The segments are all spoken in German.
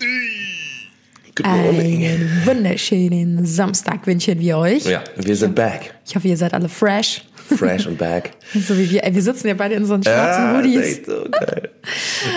Good morning. Einen wunderschönen Samstag wünschen wir euch. Ja, wir sind back. Ich hoffe, ihr seid alle fresh. Fresh und back. So wie wir. Ey, wir sitzen ja beide in so einen schwarzen Ah, Hoodies. so geil.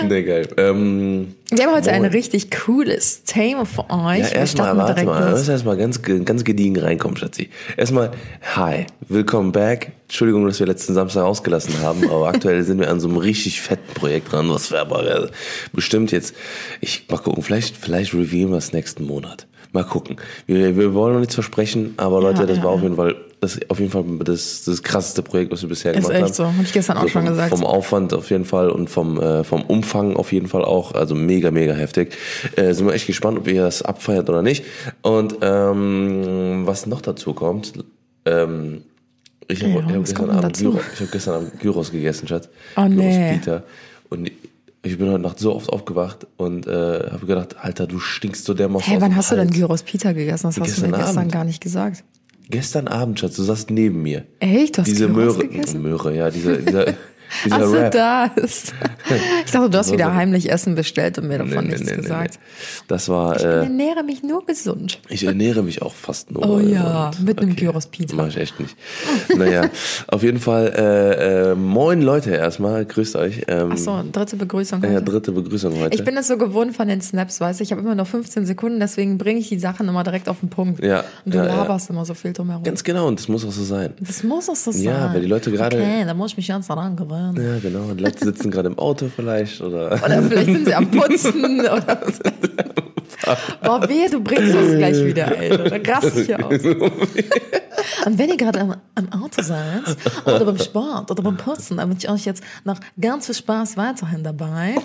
Nee, geil. Ähm, Wir haben heute ein richtig cooles Thema für euch. ja, erstmal, warte mal. Müssen erstmal ganz, ganz gediegen reinkommen, Schatzi. Erstmal, hi, willkommen back. Entschuldigung, dass wir letzten Samstag ausgelassen haben, aber aktuell sind wir an so einem richtig fetten Projekt dran, was wir aber äh, bestimmt jetzt, ich mal gucken, vielleicht, vielleicht reviewen wir es nächsten Monat. Mal gucken. Wir, wir wollen noch nichts versprechen, aber Leute, das ja, war auf ja. jeden Fall, das ist auf jeden Fall das, das krasseste Projekt, was wir bisher Ist gemacht echt haben. so. Hab ich gestern auch schon vom, gesagt. Vom Aufwand auf jeden Fall und vom, äh, vom Umfang auf jeden Fall auch. Also mega, mega heftig. Äh, sind wir echt gespannt, ob ihr das abfeiert oder nicht. Und ähm, was noch dazu kommt, ähm, ich habe Ja, hab gestern, Abend dazu? Gyro, ich hab gestern Abend Gyros gegessen, Schatz. Oh, Gyros nee. Peter. Und ich bin heute Nacht so oft aufgewacht und äh, habe gedacht, Alter, du stinkst so dermaßen Hey, wann hast du denn Hals. Gyros Pita gegessen? Das hast du mir gestern Abend. gar nicht gesagt. Gestern Abend, Schatz, du saßt neben mir. Echt? Du hast Diese Möhre? Möhre, ja, dieser, dieser Ach so, das. Ich dachte, du hast wieder heimlich Essen bestellt und mir davon Nee, nichts nee, gesagt. nee. Das war, Ich äh, ernähre mich nur gesund. ich ernähre mich auch fast nur. Oh ja, und- mit einem Gyros Pizza. Mach ich echt nicht. naja, auf jeden Fall, äh, äh, moin Leute erstmal, grüßt euch. Ähm, Ach so, dritte Begrüßung ja, heute. dritte Begrüßung heute. Ich bin es so gewohnt von den Snaps, weißt du, ich habe immer noch 15 Sekunden, deswegen bringe ich die Sachen immer direkt auf den Punkt. Ja, Und du ja, ja. laberst immer so viel drumherum. Ganz genau, und das muss auch so sein. das muss auch so sein. Ja, weil die Leute gerade- Okay, da muss ich mich ganz daran gewöhnen. Ja, genau. Und Leute sitzen gerade im Auto vielleicht oder. Oder vielleicht sind sie am Putzen oder. Boah, wehe, du bringst das gleich wieder, ey. Dann raste ich hier aus. Und wenn ihr gerade am, am Auto seid, oder beim Sport, oder beim Putzen, dann wünsche ich euch jetzt noch ganz viel Spaß weiterhin dabei.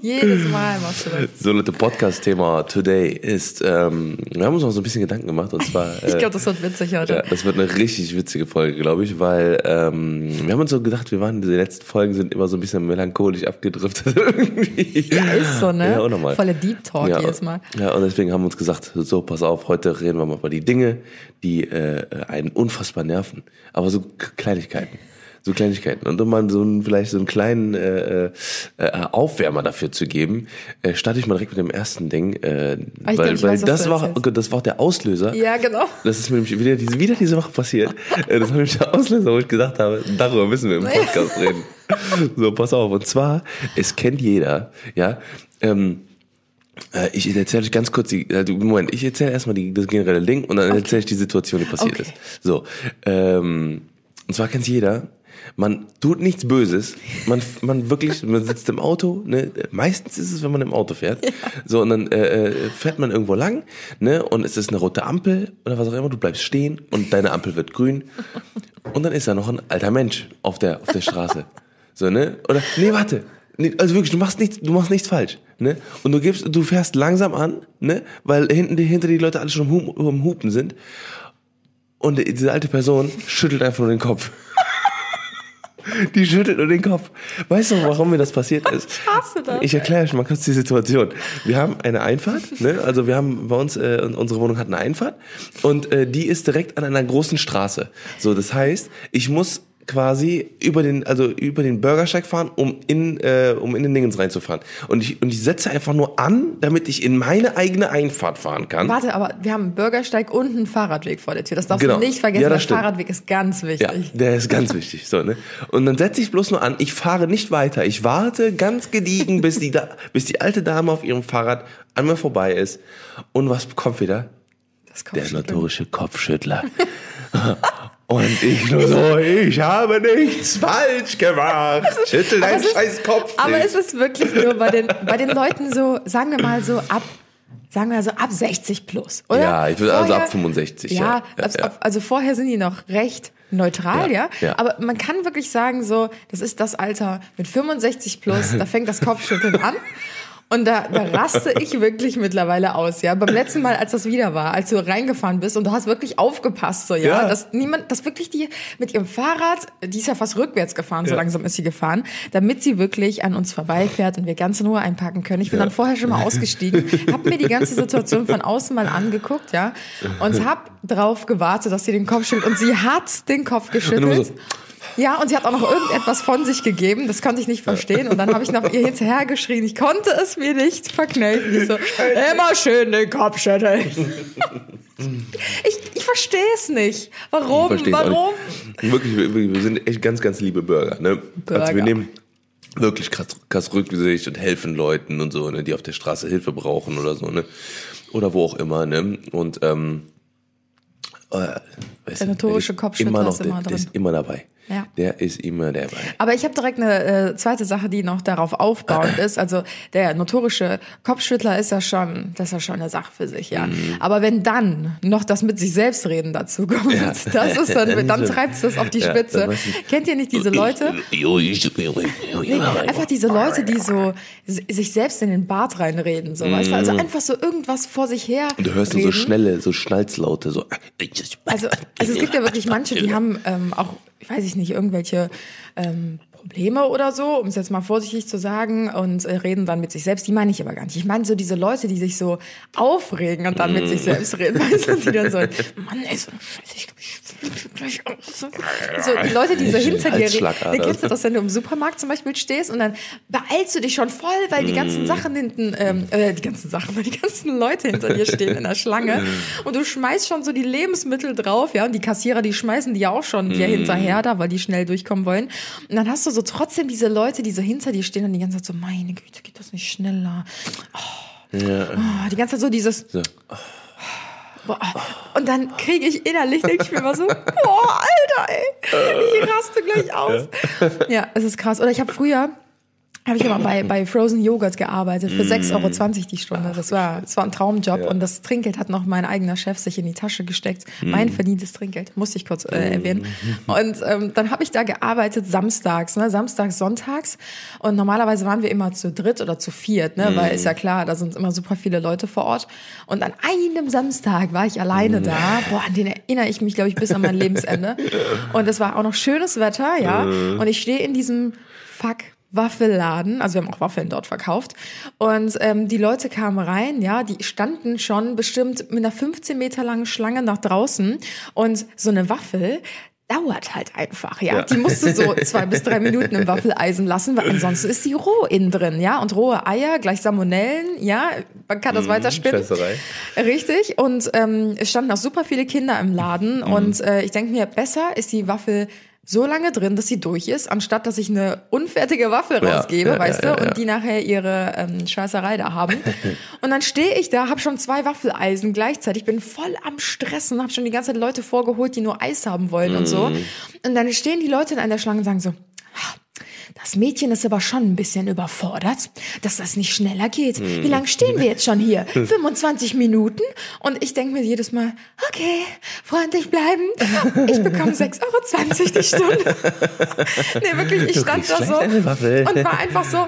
Jedes Mal machst du das. So, Leute, Podcast-Thema today ist, ähm, wir haben uns auch so ein bisschen Gedanken gemacht und zwar. Ich äh, glaube, das wird witzig heute. Ja, das wird eine richtig witzige Folge, glaube ich, weil ähm, wir haben uns so gedacht, wir waren, die letzten Folgen sind immer so ein bisschen melancholisch abgedriftet irgendwie. Ja, ist so, ne? Ja, unnormal. Voller Deep Talk ja, jedes Mal. Ja, und deswegen haben wir uns gesagt, so, pass auf, heute reden wir mal über die Dinge, die äh, einen unfassbar nerven. Aber so Kleinigkeiten. So Kleinigkeiten. Und um mal so einen, vielleicht so einen kleinen äh, äh, Aufwärmer dafür zu geben, äh, starte ich mal direkt mit dem ersten Ding. Äh, Ah, weil glaub, weil weiß, das, war, erzählst. das war auch der Auslöser. Ja, genau. Das ist mir nämlich wieder diese, wieder diese Woche passiert. Äh, Das war nämlich der Auslöser, wo ich gesagt habe, darüber müssen wir im Podcast reden. So, pass auf. Und zwar, es kennt jeder, ja. Ähm, äh, ich erzähle euch ganz kurz die, äh, Moment, ich erzähle erstmal die, das generelle Ding und dann erzähle ich die Situation, die passiert Okay. ist. So, ähm, und zwar kennt jeder, man tut nichts Böses, man, man wirklich, man sitzt im Auto, ne, meistens ist es, wenn man im Auto fährt, so, und dann äh, äh, fährt man irgendwo lang, ne, und es ist eine rote Ampel oder was auch immer, du bleibst stehen und deine Ampel wird grün. Und dann ist da noch ein alter Mensch auf der, auf der Straße, so, ne, oder, nee, warte, Nee, also wirklich, du machst nichts, du machst nichts falsch, ne? Und du gibst, du fährst langsam an, ne? Weil hinten, die- hinter die Leute alle schon am Hupen sind. Und diese alte Person schüttelt einfach nur den Kopf. Die schüttelt nur den Kopf. Weißt du, warum mir das passiert ist? Ich hasse das. Ich erkläre euch mal kurz die Situation. Wir haben eine Einfahrt, ne? also wir haben bei uns, äh, unsere Wohnung hat eine Einfahrt und äh, die ist direkt an einer großen Straße. So, das heißt, ich muss quasi über den, also über den Bürgersteig fahren, um in, äh, um in den Dingens reinzufahren. Und ich, und ich setze einfach nur an, damit ich in meine eigene Einfahrt fahren kann. Warte, aber wir haben einen Bürgersteig und einen Fahrradweg vor der Tür. Das darfst Genau. du nicht vergessen. Ja, der stimmt. Fahrradweg ist ganz wichtig. Ja, der ist ganz wichtig. So, ne? Und dann setze ich bloß nur an, ich fahre nicht weiter. Ich warte ganz gediegen, bis die, da, bis die alte Dame auf ihrem Fahrrad an mir vorbei ist. Und was kommt wieder? Das kommt Der notorische Kopfschüttler. Und ich nur so, ich habe nichts falsch gemacht. Schüttel deinen scheiß Kopf. Aber nicht. ist es wirklich nur bei den, bei den Leuten so, sagen wir mal so ab, sagen wir so ab 60 plus, oder? Ja, ich würde also ab 65, Ja, ja. Ab- ja. also vorher sind die noch recht neutral, ja, Ja, ja. Aber man kann wirklich sagen so, das ist das Alter mit 65 plus, da fängt das Kopfschütteln an. Und da, da raste ich wirklich mittlerweile aus, ja. Beim letzten Mal, als das wieder war, als du reingefahren bist und du hast wirklich aufgepasst, so, ja, Ja. dass niemand, dass wirklich die mit ihrem Fahrrad, die ist ja fast rückwärts gefahren, so Ja. langsam ist sie gefahren, damit sie wirklich an uns vorbeifährt und wir ganz in Ruhe einpacken können. Ich bin dann vorher schon mal ausgestiegen, hab mir die ganze Situation von außen mal angeguckt, ja, und hab drauf gewartet, dass sie den Kopf schüttelt und sie hat den Kopf geschüttelt. Ja, und sie hat auch noch irgendetwas von sich gegeben, das konnte ich nicht verstehen. Und dann habe ich noch ihr hinterher geschrien, ich konnte es mir nicht verkneifen. Ich so, immer schön den Kopf schütteln. Ich, ich verstehe es nicht. Warum? Warum? nicht. Wirklich, wir, wir sind echt ganz, ganz liebe Bürger. Ne? Also wir nehmen wirklich krass, krass Rücksicht und helfen Leuten und so, ne, die auf der Straße Hilfe brauchen oder so, ne? Oder wo auch immer, ne? Und ähm, äh, weißt Der notorische ist Kopfschüttler immer noch, ist immer der, der ist immer dabei. Ja. Der ist immer dabei. Aber ich habe direkt eine äh, zweite Sache, die noch darauf aufbauend ist. Also der notorische Kopfschüttler ist ja schon, das ist ja schon eine Sache für sich, ja. Aber wenn dann noch das mit sich selbst reden dazu kommt, das ist dann, dann treibt es das auf die Ja, Spitze. Kennt ihr nicht diese Leute? Nee, einfach diese Leute, die so sich selbst in den Bart reinreden, so, weißt du? Also einfach so irgendwas vor sich her. Und du hörst nur so reden. schnelle, so Schnalzlaute, so. Also, also es gibt ja wirklich manche, die haben ähm, auch, ich weiß ich nicht, irgendwelche ähm, Probleme oder so, um es jetzt mal vorsichtig zu sagen, und äh, reden dann mit sich selbst. Die meine ich aber gar nicht. Ich meine so diese Leute, die sich so aufregen und dann mit sich selbst reden, weißt du, die dann so, Mann, ey, so scheiße, ich ich aus. So, die Leute, die so hinter dir reden. Dann kennst du das, wenn du im Supermarkt zum Beispiel stehst und dann beeilst du dich schon voll, weil die ganzen Sachen hinten, ähm, äh, die ganzen Sachen, weil die ganzen Leute hinter dir stehen in der Schlange und du schmeißt schon so die Lebensmittel drauf, ja, und die Kassierer, die schmeißen die auch schon dir hinterher da, weil die schnell durchkommen wollen. Und dann hast du so trotzdem diese Leute, die so hinter dir stehen und die ganze Zeit so, meine Güte, geht das nicht schneller? Oh, oh, die ganze Zeit so dieses, So. Boah. Und dann kriege ich innerlich, denke ich mir immer so, boah, Alter, ey, ich raste gleich aus. Ja, es ist krass. Oder ich habe früher, habe ich immer bei, bei Frozen Joghurt gearbeitet für 6,20 Euro die Stunde. Das war, das war ein Traumjob und das Trinkgeld hat noch mein eigener Chef sich in die Tasche gesteckt. Mein verdientes Trinkgeld, musste ich kurz äh, erwähnen. Und ähm, dann habe ich da gearbeitet samstags, ne? samstags, sonntags. Und normalerweise waren wir immer zu dritt oder zu viert, ne? weil ist ja klar, da sind immer super viele Leute vor Ort. Und an einem Samstag war ich alleine da. Boah, an den erinnere ich mich, glaube ich, bis an mein Lebensende. Und es war auch noch schönes Wetter, ja. Und ich stehe in diesem Fuck Waffelladen, also wir haben auch Waffeln dort verkauft und ähm, die Leute kamen rein, ja, die standen schon bestimmt mit einer 15 Meter langen Schlange nach draußen und so eine Waffel dauert halt einfach, ja. Ja. Die musst du so zwei bis drei Minuten im Waffeleisen lassen, weil ansonsten ist die roh innen drin, ja. Und rohe Eier gleich Salmonellen, ja. Man kann das weiterspinnen. Scheißerei. Richtig. Und ähm, es standen auch super viele Kinder im Laden. Und äh, ich denke mir, besser ist die Waffel so lange drin, dass sie durch ist, anstatt dass ich eine unfertige Waffel Ja, rausgebe, ja, weißt ja, du, und die nachher ihre ähm, Scheißerei da haben. und dann stehe ich da, habe schon zwei Waffeleisen gleichzeitig, bin voll am Stressen, habe schon die ganze Zeit Leute vorgeholt, die nur Eis haben wollen und so. Mhm. Und dann stehen die Leute in einer Schlange und sagen so, "Ah, das Mädchen ist aber schon ein bisschen überfordert, dass das nicht schneller geht. Wie lange stehen wir jetzt schon hier? 25 Minuten? Und ich denke mir jedes Mal, okay, freundlich bleiben. Ich bekomme 6,20 Euro die Stunde. nee, wirklich, ich stand da so und war einfach so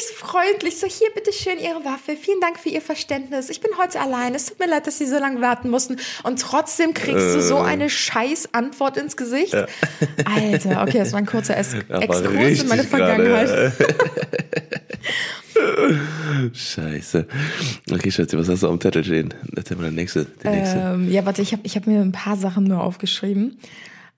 freundlich. So, hier, bitteschön, Ihre Waffe. Vielen Dank für Ihr Verständnis. Ich bin heute allein. Es tut mir leid, dass Sie so lange warten mussten. Und trotzdem kriegst du so eine scheiß Antwort ins Gesicht. Alter, okay, das war ein kurzer es Exkurs in meine Vergangenheit. Scheiße. Okay, Schatzi, was hast du auf dem Zettel stehen? Erzähl mal der nächste. Der nächste. Ähm, ja, warte, ich habe ich hab mir ein paar Sachen nur aufgeschrieben.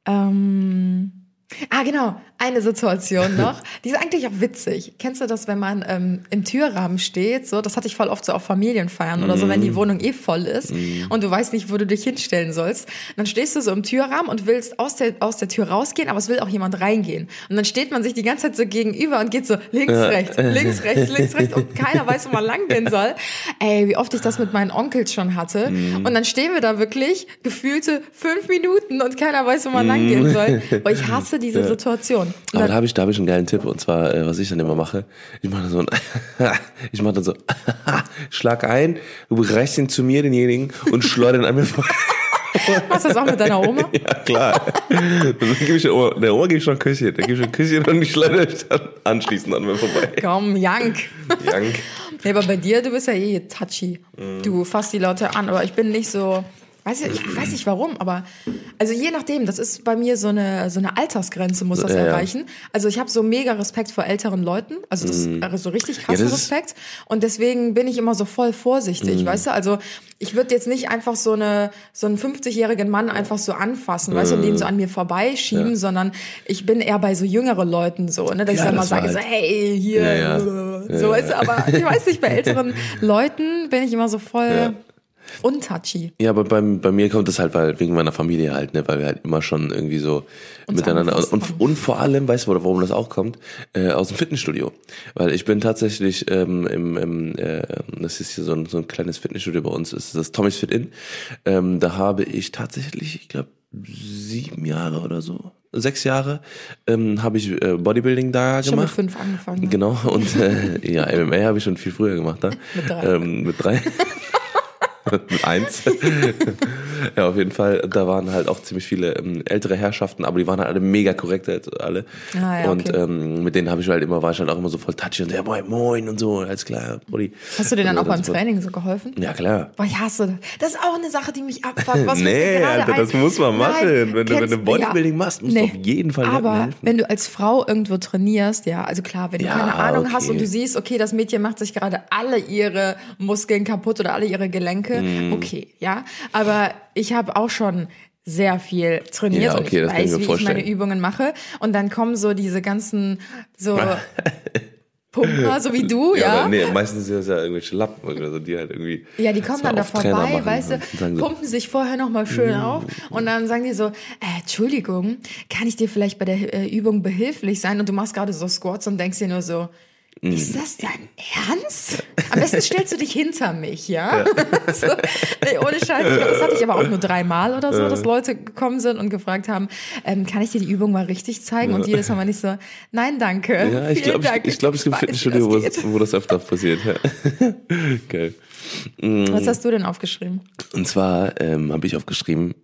Ähm, ah, genau, eine Situation noch. Die ist eigentlich auch witzig. Kennst du das, wenn man ähm, im Türrahmen steht? So, das hatte ich voll oft so auf Familienfeiern oder so, wenn die Wohnung eh voll ist und du weißt nicht, wo du dich hinstellen sollst. Dann stehst du so im Türrahmen und willst aus der, aus der Tür rausgehen, aber es will auch jemand reingehen. Und dann steht man sich die ganze Zeit so gegenüber und geht so links, rechts, links, rechts, links, rechts und keiner weiß, wo man lang gehen soll. Ey, wie oft ich das mit meinen Onkels schon hatte. Und dann stehen wir da wirklich gefühlte fünf Minuten und keiner weiß, wo man lang gehen soll. Weil ich hasse diese Situation. Und Aber da habe ich, da habe ich einen geilen Tipp und zwar, äh, was ich dann immer mache. Ich mache dann so ein, ich mache dann so, schlag ein, du reichst ihn zu mir, denjenigen, und schleuder ihn an mir vorbei. Machst du das auch mit deiner Oma? Ja, klar. Dann gebe ich der Oma, der Oma gebe ich schon ein Küsschen. Dann gebe ich ein Küsschen und ich schleudere ich dann anschließend an mir vorbei. Komm, Jank. Jank. Nee, aber bei dir, du bist ja eh touchy. Mhm. Du fasst die Leute an, aber ich bin nicht so, Weiß ich, ich weiß nicht warum, aber also je nachdem, das ist bei mir so eine so eine Altersgrenze muss das Ja, ja. erreichen. Also ich habe so mega Respekt vor älteren Leuten, also das also so richtig krassen Mhm. das ist- Respekt und deswegen bin ich immer so voll vorsichtig, Mhm. weißt du? Also ich würde jetzt nicht einfach so eine so einen 50-jährigen Mann einfach so anfassen, weißt du, und Mhm. den so an mir vorbeischieben, sondern ich bin eher bei so jüngeren Leuten so, ne, dass ich Ja, dann mal sage so halt- hey, hier Ja, ja. so weißt du, aber ich weiß nicht, bei älteren Leuten bin ich immer so voll Ja. Untouchy. Ja, aber bei, bei mir kommt es halt weil wegen meiner Familie halt, ne, weil wir halt immer schon irgendwie so miteinander angefasst und, haben. und vor allem, weißt du, warum das auch kommt? Äh, aus dem Fitnessstudio, weil ich bin tatsächlich ähm, im, im äh, das ist hier so ein, so ein kleines Fitnessstudio bei uns, ist das Tommy's Fit In. Ähm, da habe ich tatsächlich, ich glaube sieben Jahre oder so, sechs Jahre, ähm, habe ich äh, Bodybuilding da Schon mit gemacht. fünf angefangen. ne? Genau, und äh, ja, MMA habe ich schon viel früher gemacht, da. Mit drei. Ähm, mit drei. eins. ja, auf jeden Fall, da waren halt auch ziemlich viele ähm, ältere Herrschaften, aber die waren halt alle mega korrekt halt alle. Ah, ja, und okay. ähm, mit denen habe ich halt immer, war ich halt auch immer so voll touchy und der moin, moin und so, alles klar, Buddy. Hast du dir dann auch beim. Training so geholfen? Ja, klar. Boah, ich hasse das. Das ist auch eine Sache, die mich abfuckt. Was Nee, Alter, das muss man machen. Wenn du- wenn du Bodybuilding machst, musst du auf jeden Fall Aber helfen. wenn du als Frau irgendwo trainierst, ja, also klar, wenn du Ja, keine Ahnung hast okay. und du siehst, okay, das Mädchen macht sich gerade alle ihre Muskeln kaputt oder alle ihre Gelenke, Mhm. okay, ja. Aber ich habe auch schon sehr viel trainiert Ja, und okay, ich kann ich weiß, mir wie ich meine. Übungen mache. Und dann kommen so diese ganzen so Pumper, so wie du, ja. aber nee, meistens sind das ja irgendwelche Lappen oder so, die halt irgendwie. Ja, die kommen dann da vorbei, weißt du, und so, pumpen sich vorher nochmal schön auf und dann sagen die so, äh, Entschuldigung, kann ich dir vielleicht bei der äh, Übung behilflich sein? Und du machst gerade so Squats und denkst dir nur so, ist das dein Ernst? Am besten stellst du dich hinter mich, ja? so, nee, ohne Scheiß. Das hatte ich aber auch nur dreimal oder so, dass Leute gekommen sind und gefragt haben, ähm, kann ich dir die Übung mal richtig zeigen? Und jedes Mal ich so, nein, danke. Ja, ich glaube, ich, ich, glaub, es gibt Fitnessstudio, wo, wo das öfter passiert. Ja. Geil. Was hast du denn aufgeschrieben? Und zwar ähm, habe ich aufgeschrieben,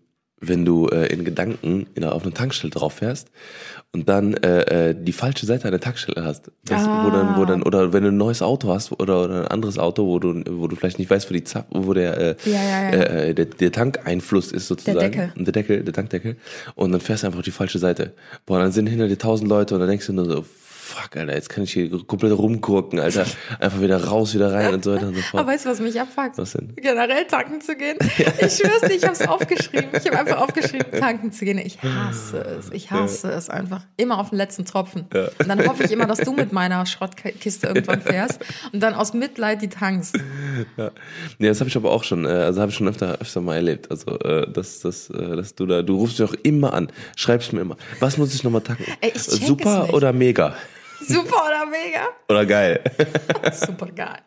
wenn du äh, in Gedanken in, auf eine Tankstelle drauf fährst und dann äh, äh, die falsche Seite an der Tankstelle hast, das, wo dann, wo dann, oder wenn du ein neues Auto hast oder, oder ein anderes Auto, wo du, wo du vielleicht nicht weißt, wo die Zap, wo der, äh, Ja, ja, ja. Äh, äh, der, der Tankeinfluss ist sozusagen. Deckel. Der Deckel, der Tankdeckel. Und dann fährst du einfach auf die falsche Seite. Boah, dann sind hinter dir tausend Leute und dann denkst du nur so, fuck, Alter, jetzt kann ich hier komplett rumgucken, Alter. Einfach wieder raus, wieder rein und so weiter und so fort. Aber weißt du, was mich abfuckt? Was denn? Generell tanken zu gehen. Ich schwör's dir, ich hab's aufgeschrieben. Ich habe einfach aufgeschrieben, tanken zu gehen. Ich hasse es. Ich hasse es einfach. Immer auf den letzten Tropfen. Und dann hoffe ich immer, dass du mit meiner Schrottkiste irgendwann fährst und dann aus Mitleid die tankst. Ja, nee, das habe ich aber auch schon, äh, also habe ich schon öfter, öfter mal erlebt. Also, äh, dass, dass, äh, dass du da, du rufst mich auch immer an, schreibst mir immer, was muss ich nochmal tanken? Ey, ich Super oder mega? Super oder mega? Oder geil? Super geil.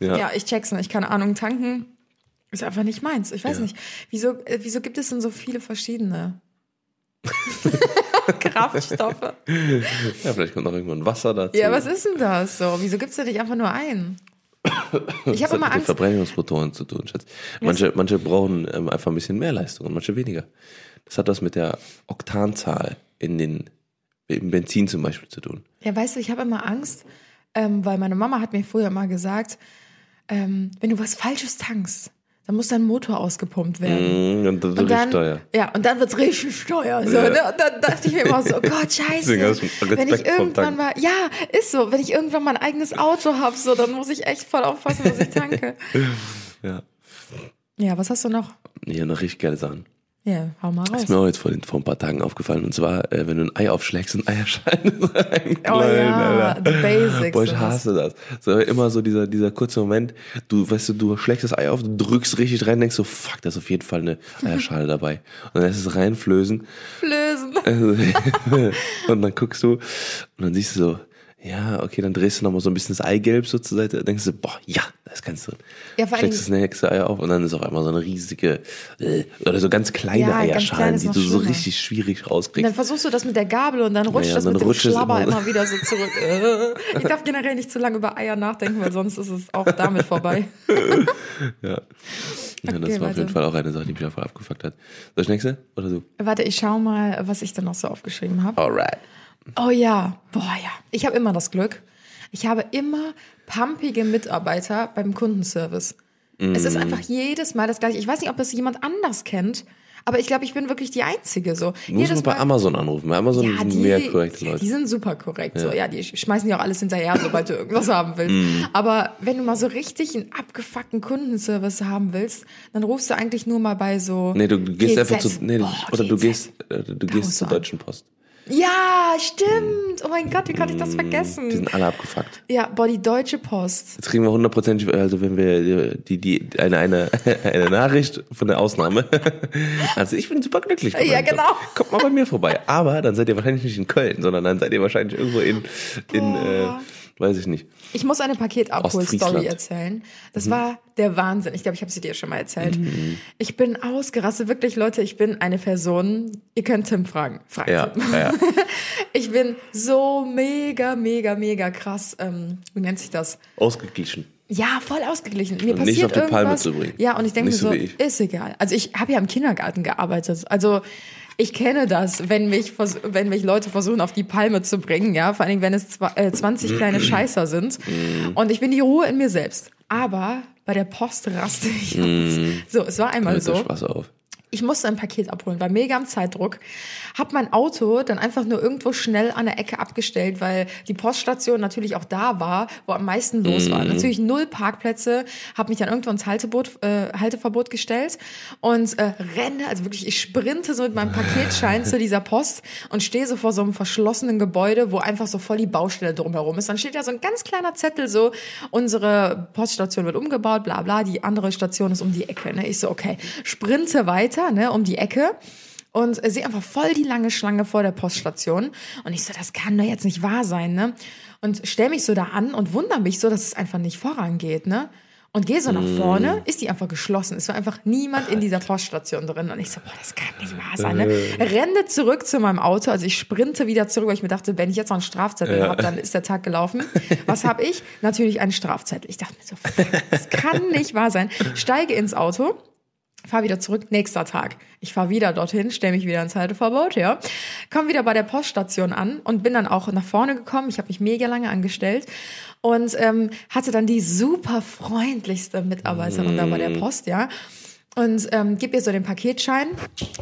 Ja. Ja, ich check's nicht. Keine Ahnung, tanken ist einfach nicht meins. Ich weiß nicht. Wieso, äh, wieso gibt es denn so viele verschiedene Kraftstoffe? Ja, vielleicht kommt noch irgendwann Wasser dazu. Ja, was ist denn das so? Wieso gibt's da nicht einfach nur einen? Ich habe immer mit Angst. Verbrennungsmotoren zu tun, Schatz. Manche, manche brauchen ähm, einfach ein bisschen mehr Leistung und manche weniger. Das hat was mit der Oktanzahl in den, im Benzin zum Beispiel zu tun. Ja, weißt du, ich habe immer Angst, ähm, weil meine Mama hat mir früher mal gesagt, ähm, wenn du was Falsches tankst, dann muss dein Motor ausgepumpt werden. Mm, und das ist Und dann, teuer. ja, und dann wird's richtig teuer. So, Ja. ne? Und dann dachte ich mir immer so, oh Gott, scheiße. Wenn ich irgendwann mal, ja, ist so, wenn ich irgendwann mal ein eigenes Auto habe, so, dann muss ich echt voll aufpassen, was ich tanke. Ja. Ja, was hast du noch? Hier noch richtig geile Sachen. Ja, hau mal raus. Ist mir auch jetzt vor, den, vor ein paar Tagen aufgefallen. Und zwar, äh, wenn du ein Ei aufschlägst, ein Eierschein ist rein. Oh ja, the basics. Boah, ich hasse das. So, immer so dieser, dieser kurze Moment, du, weißt du, du schlägst das Ei auf, du drückst richtig rein, denkst so, fuck, da ist auf jeden Fall eine Eierschale dabei. Und dann lässt es reinflößen. Flößen. Also, und dann guckst du, und dann siehst du so, ja, okay, dann drehst du nochmal so ein bisschen das Eigelb so zur Seite, denkst du, boah, ja, da ist ganz drin. Ja, vor Schlägst das nächste Ei auf und dann ist auf einmal so eine riesige, äh, oder so ganz kleine Ja, ganz Eierschalen, klein ist die du so schlimmer. richtig schwierig Und dann rauskriegst. versuchst du das mit der Gabel und dann rutscht Ja, das dann mit dem Schlabber immer- immer wieder so zurück. Ich darf generell nicht zu lange über Eier nachdenken, weil sonst ist es auch damit vorbei. Ja. ja, das Okay, war auf jeden Fall auch eine Sache, die mich voll abgefuckt hat. Soll ich nächste? Oder du? Warte, ich schau mal, was ich dann noch so aufgeschrieben habe. Alright. Oh ja, boah ja. Ich habe immer das Glück. Ich habe immer pumpige Mitarbeiter beim Kundenservice. Es ist einfach jedes Mal das gleiche. Ich weiß nicht, ob das jemand anders kennt, aber ich glaube, ich bin wirklich die Einzige so. Du musst mal bei Amazon anrufen. Bei Amazon ja, sind die, mehr korrekte ja, Leute. die sind super korrekt. So, ja, die schmeißen dir auch alles hinterher, sobald du irgendwas haben willst. Mm. Aber wenn du mal so richtig einen abgefuckten Kundenservice haben willst, dann rufst du eigentlich nur mal bei so. Nee, du gehst GZ. einfach zu, nee, du- Boah, oder du GZ. gehst, äh, du gehst zur du. Deutschen Post. Ja, stimmt. Oh mein Gott, wie konnte ich das vergessen? Die sind alle abgefuckt. Ja, boah, die Deutsche Post. Jetzt kriegen wir hundertprozentig, also wenn wir die, die, eine, eine, eine Nachricht von der Ausnahme. Also ich bin super glücklich. Ja, meinem Job. genau. Kommt mal bei mir vorbei. Aber dann seid ihr wahrscheinlich nicht in Köln, sondern dann seid ihr wahrscheinlich irgendwo in, in äh, Boah. Weiß ich nicht. Ich muss eine Paketabhol-Story erzählen. Das war der Wahnsinn. Ich glaube, ich habe sie dir schon mal erzählt. Ich bin ausgerastet. Wirklich, Leute, ich bin eine Person. Ihr könnt Tim fragen. Fragt Ja, Tim. ja. Ich bin so mega, mega, mega krass. Ähm, wie nennt sich das? Ausgeglichen. Ja, voll ausgeglichen. Mir Und passiert nicht auf die Palme irgendwas. zu bringen. Ja, und ich denke mir so so, ist egal. Also ich habe ja im Kindergarten gearbeitet. Also ich kenne das, wenn mich, wenn mich Leute versuchen, auf die Palme zu bringen, ja, vor allen Dingen, wenn es zwa- äh, 20 kleine Scheißer sind. Und ich bin die Ruhe in mir selbst. Aber bei der Post raste ich aus. So, es war einmal so. Spaß auf. Ich musste ein Paket abholen, war mega am Zeitdruck. Hab mein Auto dann einfach nur irgendwo schnell an der Ecke abgestellt, weil die Poststation natürlich auch da war, wo am meisten los war. Natürlich null Parkplätze, hab mich dann irgendwo ins Halteboot, äh, Halteverbot gestellt und äh, renne, also wirklich, ich sprinte so mit meinem Paketschein zu dieser Post und stehe so vor so einem verschlossenen Gebäude, wo einfach so voll die Baustelle drumherum ist. Dann steht da so ein ganz kleiner Zettel so, unsere Poststation wird umgebaut, bla bla, die andere Station ist um die Ecke. Ne? Ich so, okay, sprinte weiter ne, um die Ecke und äh, sehe einfach voll die lange Schlange vor der Poststation. Und ich so, das kann doch jetzt nicht wahr sein, ne? Und stell mich so da an und wundere mich so, dass es einfach nicht vorangeht, ne? Und gehe so nach vorne, ist die einfach geschlossen. Es war einfach niemand in dieser Poststation drin. Und ich so, boah, das kann nicht wahr sein. Ne? Renne zurück zu meinem Auto. Also ich sprinte wieder zurück, weil ich mir dachte, wenn ich jetzt noch einen Strafzettel Ja. habe, dann ist der Tag gelaufen. Was habe ich? Natürlich einen Strafzettel. Ich dachte mir so, fuck, das kann nicht wahr sein. Steige ins Auto fahr wieder zurück, nächster Tag. Ich fahr wieder dorthin, stelle mich wieder ins Halteverbot, ja. Komm wieder bei der Poststation an und bin dann auch nach vorne gekommen. Ich habe mich mega lange angestellt und ähm, hatte dann die super freundlichste Mitarbeiterin da bei der Post, ja. Und ähm, gib ihr so den Paketschein.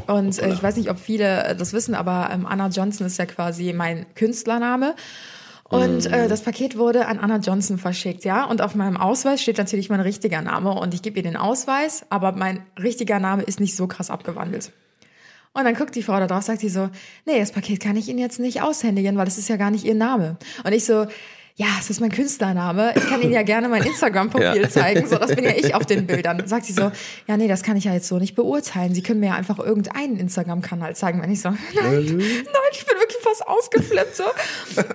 Und äh, ich weiß nicht, ob viele äh, das wissen, aber ähm, Anna Johnson ist ja quasi mein Künstlername. Und äh, das Paket wurde an Anna Johnson verschickt, ja. Und auf meinem Ausweis steht natürlich mein richtiger Name. Und ich gebe ihr den Ausweis, aber mein richtiger Name ist nicht so krass abgewandelt. Und dann guckt die Frau da drauf, sagt die so, nee, das Paket kann ich Ihnen jetzt nicht aushändigen, weil das ist ja gar nicht Ihr Name. Und ich so, ja, es ist mein Künstlername. Ich kann Ihnen ja gerne mein Instagram-Profil Ja. zeigen. So, das bin ja ich auf den Bildern. Sagt sie so, ja, nee, das kann ich ja jetzt so nicht beurteilen. Sie können mir ja einfach irgendeinen Instagram-Kanal zeigen. Wenn ich so, nein, nein, ich bin wirklich fast ausgeflippt so.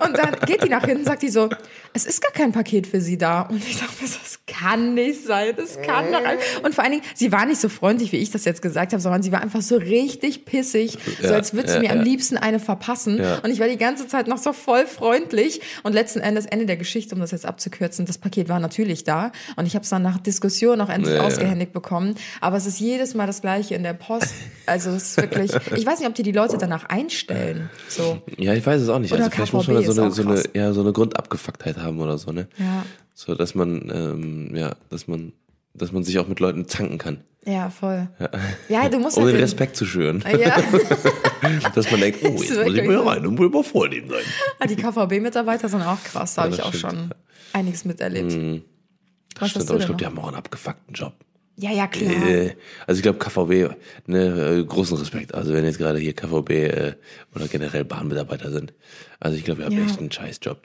Und dann geht die nach hinten, sagt die so, es ist gar kein Paket für Sie da. Und ich dachte mir so, das kann nicht sein, das kann doch ein Und vor allen Dingen, sie war nicht so freundlich, wie ich das jetzt gesagt habe, sondern sie war einfach so richtig pissig, so Ja, als würde sie ja, mir am liebsten eine verpassen. Und ich war die ganze Zeit noch so voll freundlich. Und letzten Endes, Ende der Geschichte, um das jetzt abzukürzen, das Paket war natürlich da. Und ich habe es dann nach Diskussion auch endlich Ja, ja. ausgehändigt bekommen. Aber es ist jedes Mal das Gleiche in der Post. Also es ist wirklich, ich weiß nicht, ob die die Leute danach einstellen. So. Ja, ich weiß es auch nicht. Oder Also vielleicht muss man da KVB so eine, ist so eine, ja, so eine Grundabgefucktheit haben oder so, ne? Ja. So, dass man, ähm, ja, dass man, dass man sich auch mit Leuten zanken kann. Ja, voll. Ja, du musst Um halt Respekt zu schüren. Ja, Dass man denkt, oh, jetzt muss ich mal rein und will mal vor dem sein. Ah, die KVB-Mitarbeiter sind auch krass. Da Ja, habe ich das auch stimmt. schon einiges miterlebt. Was Stimmt, aber ich glaube, die haben auch einen abgefuckten Job. Ja, ja, klar. Äh, also ich glaube KVB, ne, äh, großen Respekt. Also wenn jetzt gerade hier KVB äh, oder generell Bahnmitarbeiter sind. Also ich glaube, ihr habt Ja. echt einen scheiß Job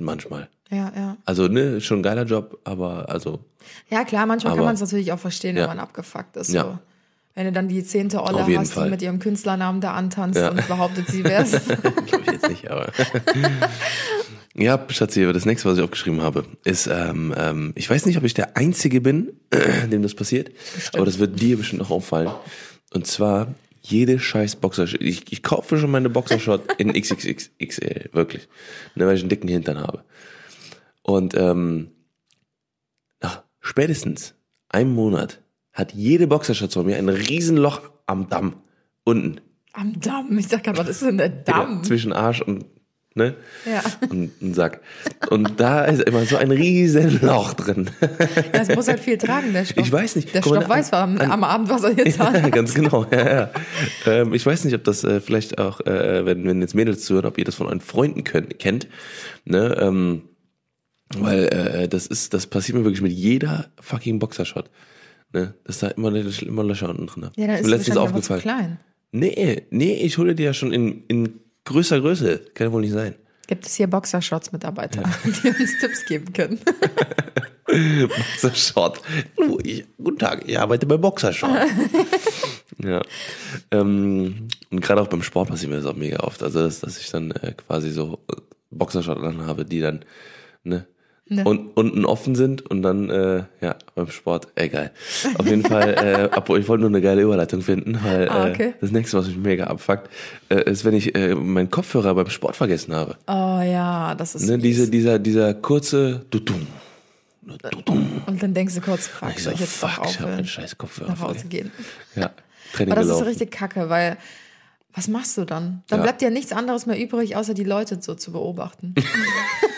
manchmal. Ja, ja. Also ne, schon ein geiler Job, aber also Ja, klar, manchmal kann Aber- man es natürlich auch verstehen, wenn Ja. man abgefuckt ist. Ja. So. Wenn du dann die zehnte Olle hast, Fall. die mit ihrem Künstlernamen da antanzt Ja. und behauptet, sie wär's. glaube ich jetzt nicht, aber. ja, Schatzi, aber das nächste, was ich aufgeschrieben habe, ist, ähm, ähm, ich weiß nicht, ob ich der Einzige bin, dem das passiert, aber das wird dir bestimmt noch auffallen. Und zwar jede scheiß Boxershot. Ich, ich kaufe schon meine Boxershot in XXXXL, wirklich. Ne, weil ich einen dicken Hintern habe. Und ähm, spätestens einem Monat hat jede Boxershot von mir ein Riesenloch am Damm. Unten. Am Damm. Ich sag gerade, was ist denn der Ja, Damm? zwischen Arsch und ne? Ja. Und ein Sack. Und da ist immer so ein riesen Loch drin. Ja, es muss halt viel tragen, der Stoff. Ich weiß nicht. Der Guck mal, Stoff weiß am, an- am Abend, was er jetzt Ja, hat. ganz genau. Ja, ja. Ähm, ich weiß nicht, ob das äh, vielleicht auch, äh, wenn, wenn jetzt Mädels zuhören, ob ihr das von euren Freunden könnt, kennt. Ne? Ähm, weil äh, das ist, das passiert mir wirklich mit jeder fucking Boxershot. Ne? Dass da immer, immer Löcher unten drin. Ja, dann ist ist mir es letztens einfach zu aufgefallen. klein. Nee, nee, ich hole dir ja schon in, in größer Größe. Kann ja wohl nicht sein. Gibt es hier Boxershorts-Mitarbeiter, die uns Tipps geben können? Boxershot. Ich, guten Tag, ich arbeite bei Boxershot. ja. Ähm, und gerade auch beim Sport passiert mir das auch mega oft. Also, dass, dass ich dann äh, quasi so äh, Boxershot dann habe, die dann ne, Ne. Und, unten offen sind und dann, äh, ja, beim Sport, egal. Auf jeden Fall, äh, obwohl ich wollte nur eine geile Überleitung finden, weil Ah, okay. äh, das nächste, was mich mega abfuckt, äh, ist, wenn ich äh, meinen Kopfhörer beim Sport vergessen habe. Oh ja, das ist. Ne, diese, dieser, dieser kurze Dudum. Dudum. Und dann denkst du kurz, fuck, Ich so, ich jetzt fuck, ich habe aufhören, einen scheiß Kopfhörer nach Hause gehen? Ja, Training Aber das ist so gelaufen. richtig kacke, weil was machst du dann? Dann Ja. bleibt ja nichts anderes mehr übrig, außer die Leute so zu beobachten.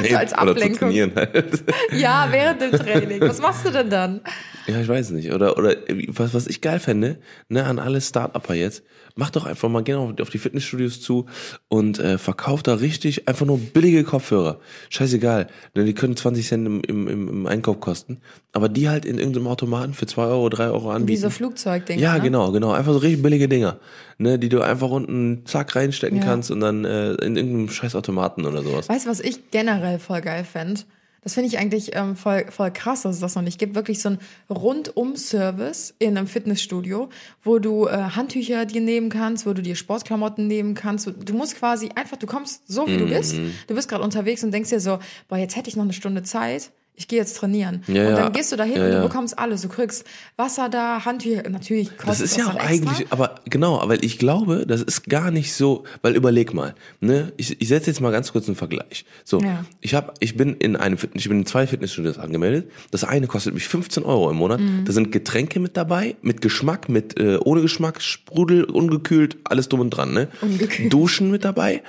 Nee, als oder zu Ablenkung. trainieren halt. ja, während dem Training. Was machst du denn dann? Ja, ich weiß nicht. Oder, oder was, was ich geil fände, ne, an alle Start-Upper jetzt, macht doch einfach mal genau auf die Fitnessstudios zu und äh, verkauft da richtig einfach nur billige Kopfhörer. Scheißegal. Ne, die können 20 Cent im, im, im, Einkauf kosten. Aber die halt in irgendeinem Automaten für 2 Euro, 3 Euro anbieten. Wie so Flugzeugdinger. Ja, ne? genau, genau. Einfach so richtig billige Dinger, ne, die du einfach unten zack reinstecken Ja. kannst und dann äh, in irgendeinem scheiß Automaten oder sowas. Weißt du, was ich generell voll geil fände? Das finde ich eigentlich ähm, voll, voll krass, dass es das noch nicht gibt. Wirklich so ein Rundum-Service in einem Fitnessstudio, wo du äh, Handtücher dir nehmen kannst, wo du dir Sportklamotten nehmen kannst. Du musst quasi einfach, du kommst so, wie du bist. Mhm. Du bist gerade unterwegs und denkst dir so, boah, jetzt hätte ich noch eine Stunde Zeit. Ich gehe jetzt trainieren. Ja, und dann gehst du dahin Ja, und du bekommst alles. Du kriegst Wasser da, Handtücher, natürlich kostet Das ist ja auch dann extra. eigentlich, aber genau, weil ich glaube, das ist gar nicht so, weil überleg mal, ne, ich, ich setze jetzt mal ganz kurz einen Vergleich. So, Ja. ich habe, ich bin in einem Fitness, ich bin in zwei Fitnessstudios angemeldet. Das eine kostet mich 15 Euro im Monat. Mhm. Da sind Getränke mit dabei, mit Geschmack, mit äh, ohne Geschmack, Sprudel, ungekühlt, alles drum und dran, ne? Ungekühlt. Duschen mit dabei,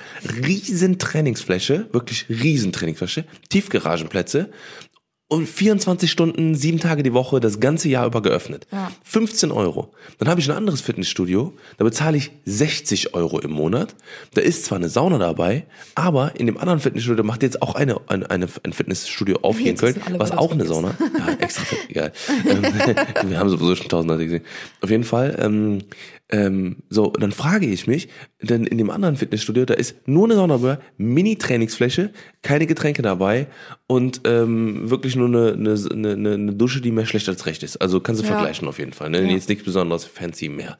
riesen Trainingsfläche, wirklich riesen Trainingsfläche, Tiefgaragenplätze. Und 24 Stunden, sieben Tage die Woche, das ganze Jahr über geöffnet. Ja. 15 Euro. Dann habe ich ein anderes Fitnessstudio, da bezahle ich 60 Euro im Monat. Da ist zwar eine Sauna dabei, aber in dem anderen Fitnessstudio macht jetzt auch eine, eine, eine ein Fitnessstudio auf hier in Köln, was auch eine Sauna. Ja, extra egal. Wir haben sowieso schon tausend Leute gesehen. Auf jeden Fall, ähm, ähm, so, dann frage ich mich, denn in dem anderen Fitnessstudio, da ist nur eine Sauna Mini-Trainingsfläche, keine Getränke dabei und ähm, wirklich nur eine, eine, eine, eine Dusche, die mehr schlecht als recht ist. Also kannst du Ja. vergleichen auf jeden Fall. Ne? Ja. Jetzt nichts besonders fancy mehr.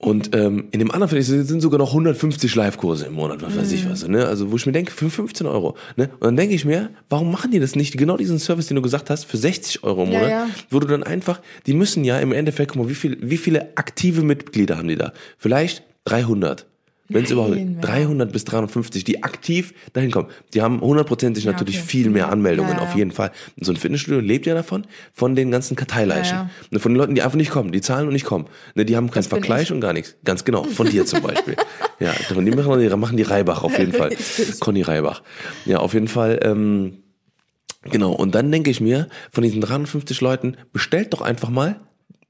Und ähm, in dem anderen Fitnessstudio sind sogar noch 150 Live-Kurse im Monat, was weiß Mhm. ich was. Ne? Also wo ich mir denke, für 15 Euro. Ne? Und dann denke ich mir, warum machen die das nicht, genau diesen Service, den du gesagt hast, für 60 Euro im Ja, Monat, ja. wo du dann einfach, die müssen ja im Endeffekt, guck mal, wie, viel, wie viele aktive Mitglieder haben die da? Vielleicht 300. Wenn es überhaupt Nein, mehr. 300 bis 350, die aktiv dahin kommen. Die haben hundertprozentig Ja, natürlich okay. viel mehr Anmeldungen, Ja, ja, auf jeden Fall. Und so ein Fitnessstudio lebt ja davon, von den ganzen Karteileichen. Ne, Von den Leuten, die einfach nicht kommen, die zahlen und nicht kommen. Ne, die haben keinen Vergleich ich. und gar nichts. Ganz genau, von dir zum Beispiel. ja, von die machen die, machen die Reibach auf jeden Fall. Conny Reibach. Ja, auf jeden Fall. Ähm, Genau, und dann denke ich mir, von diesen 350 Leuten, bestellt doch einfach mal,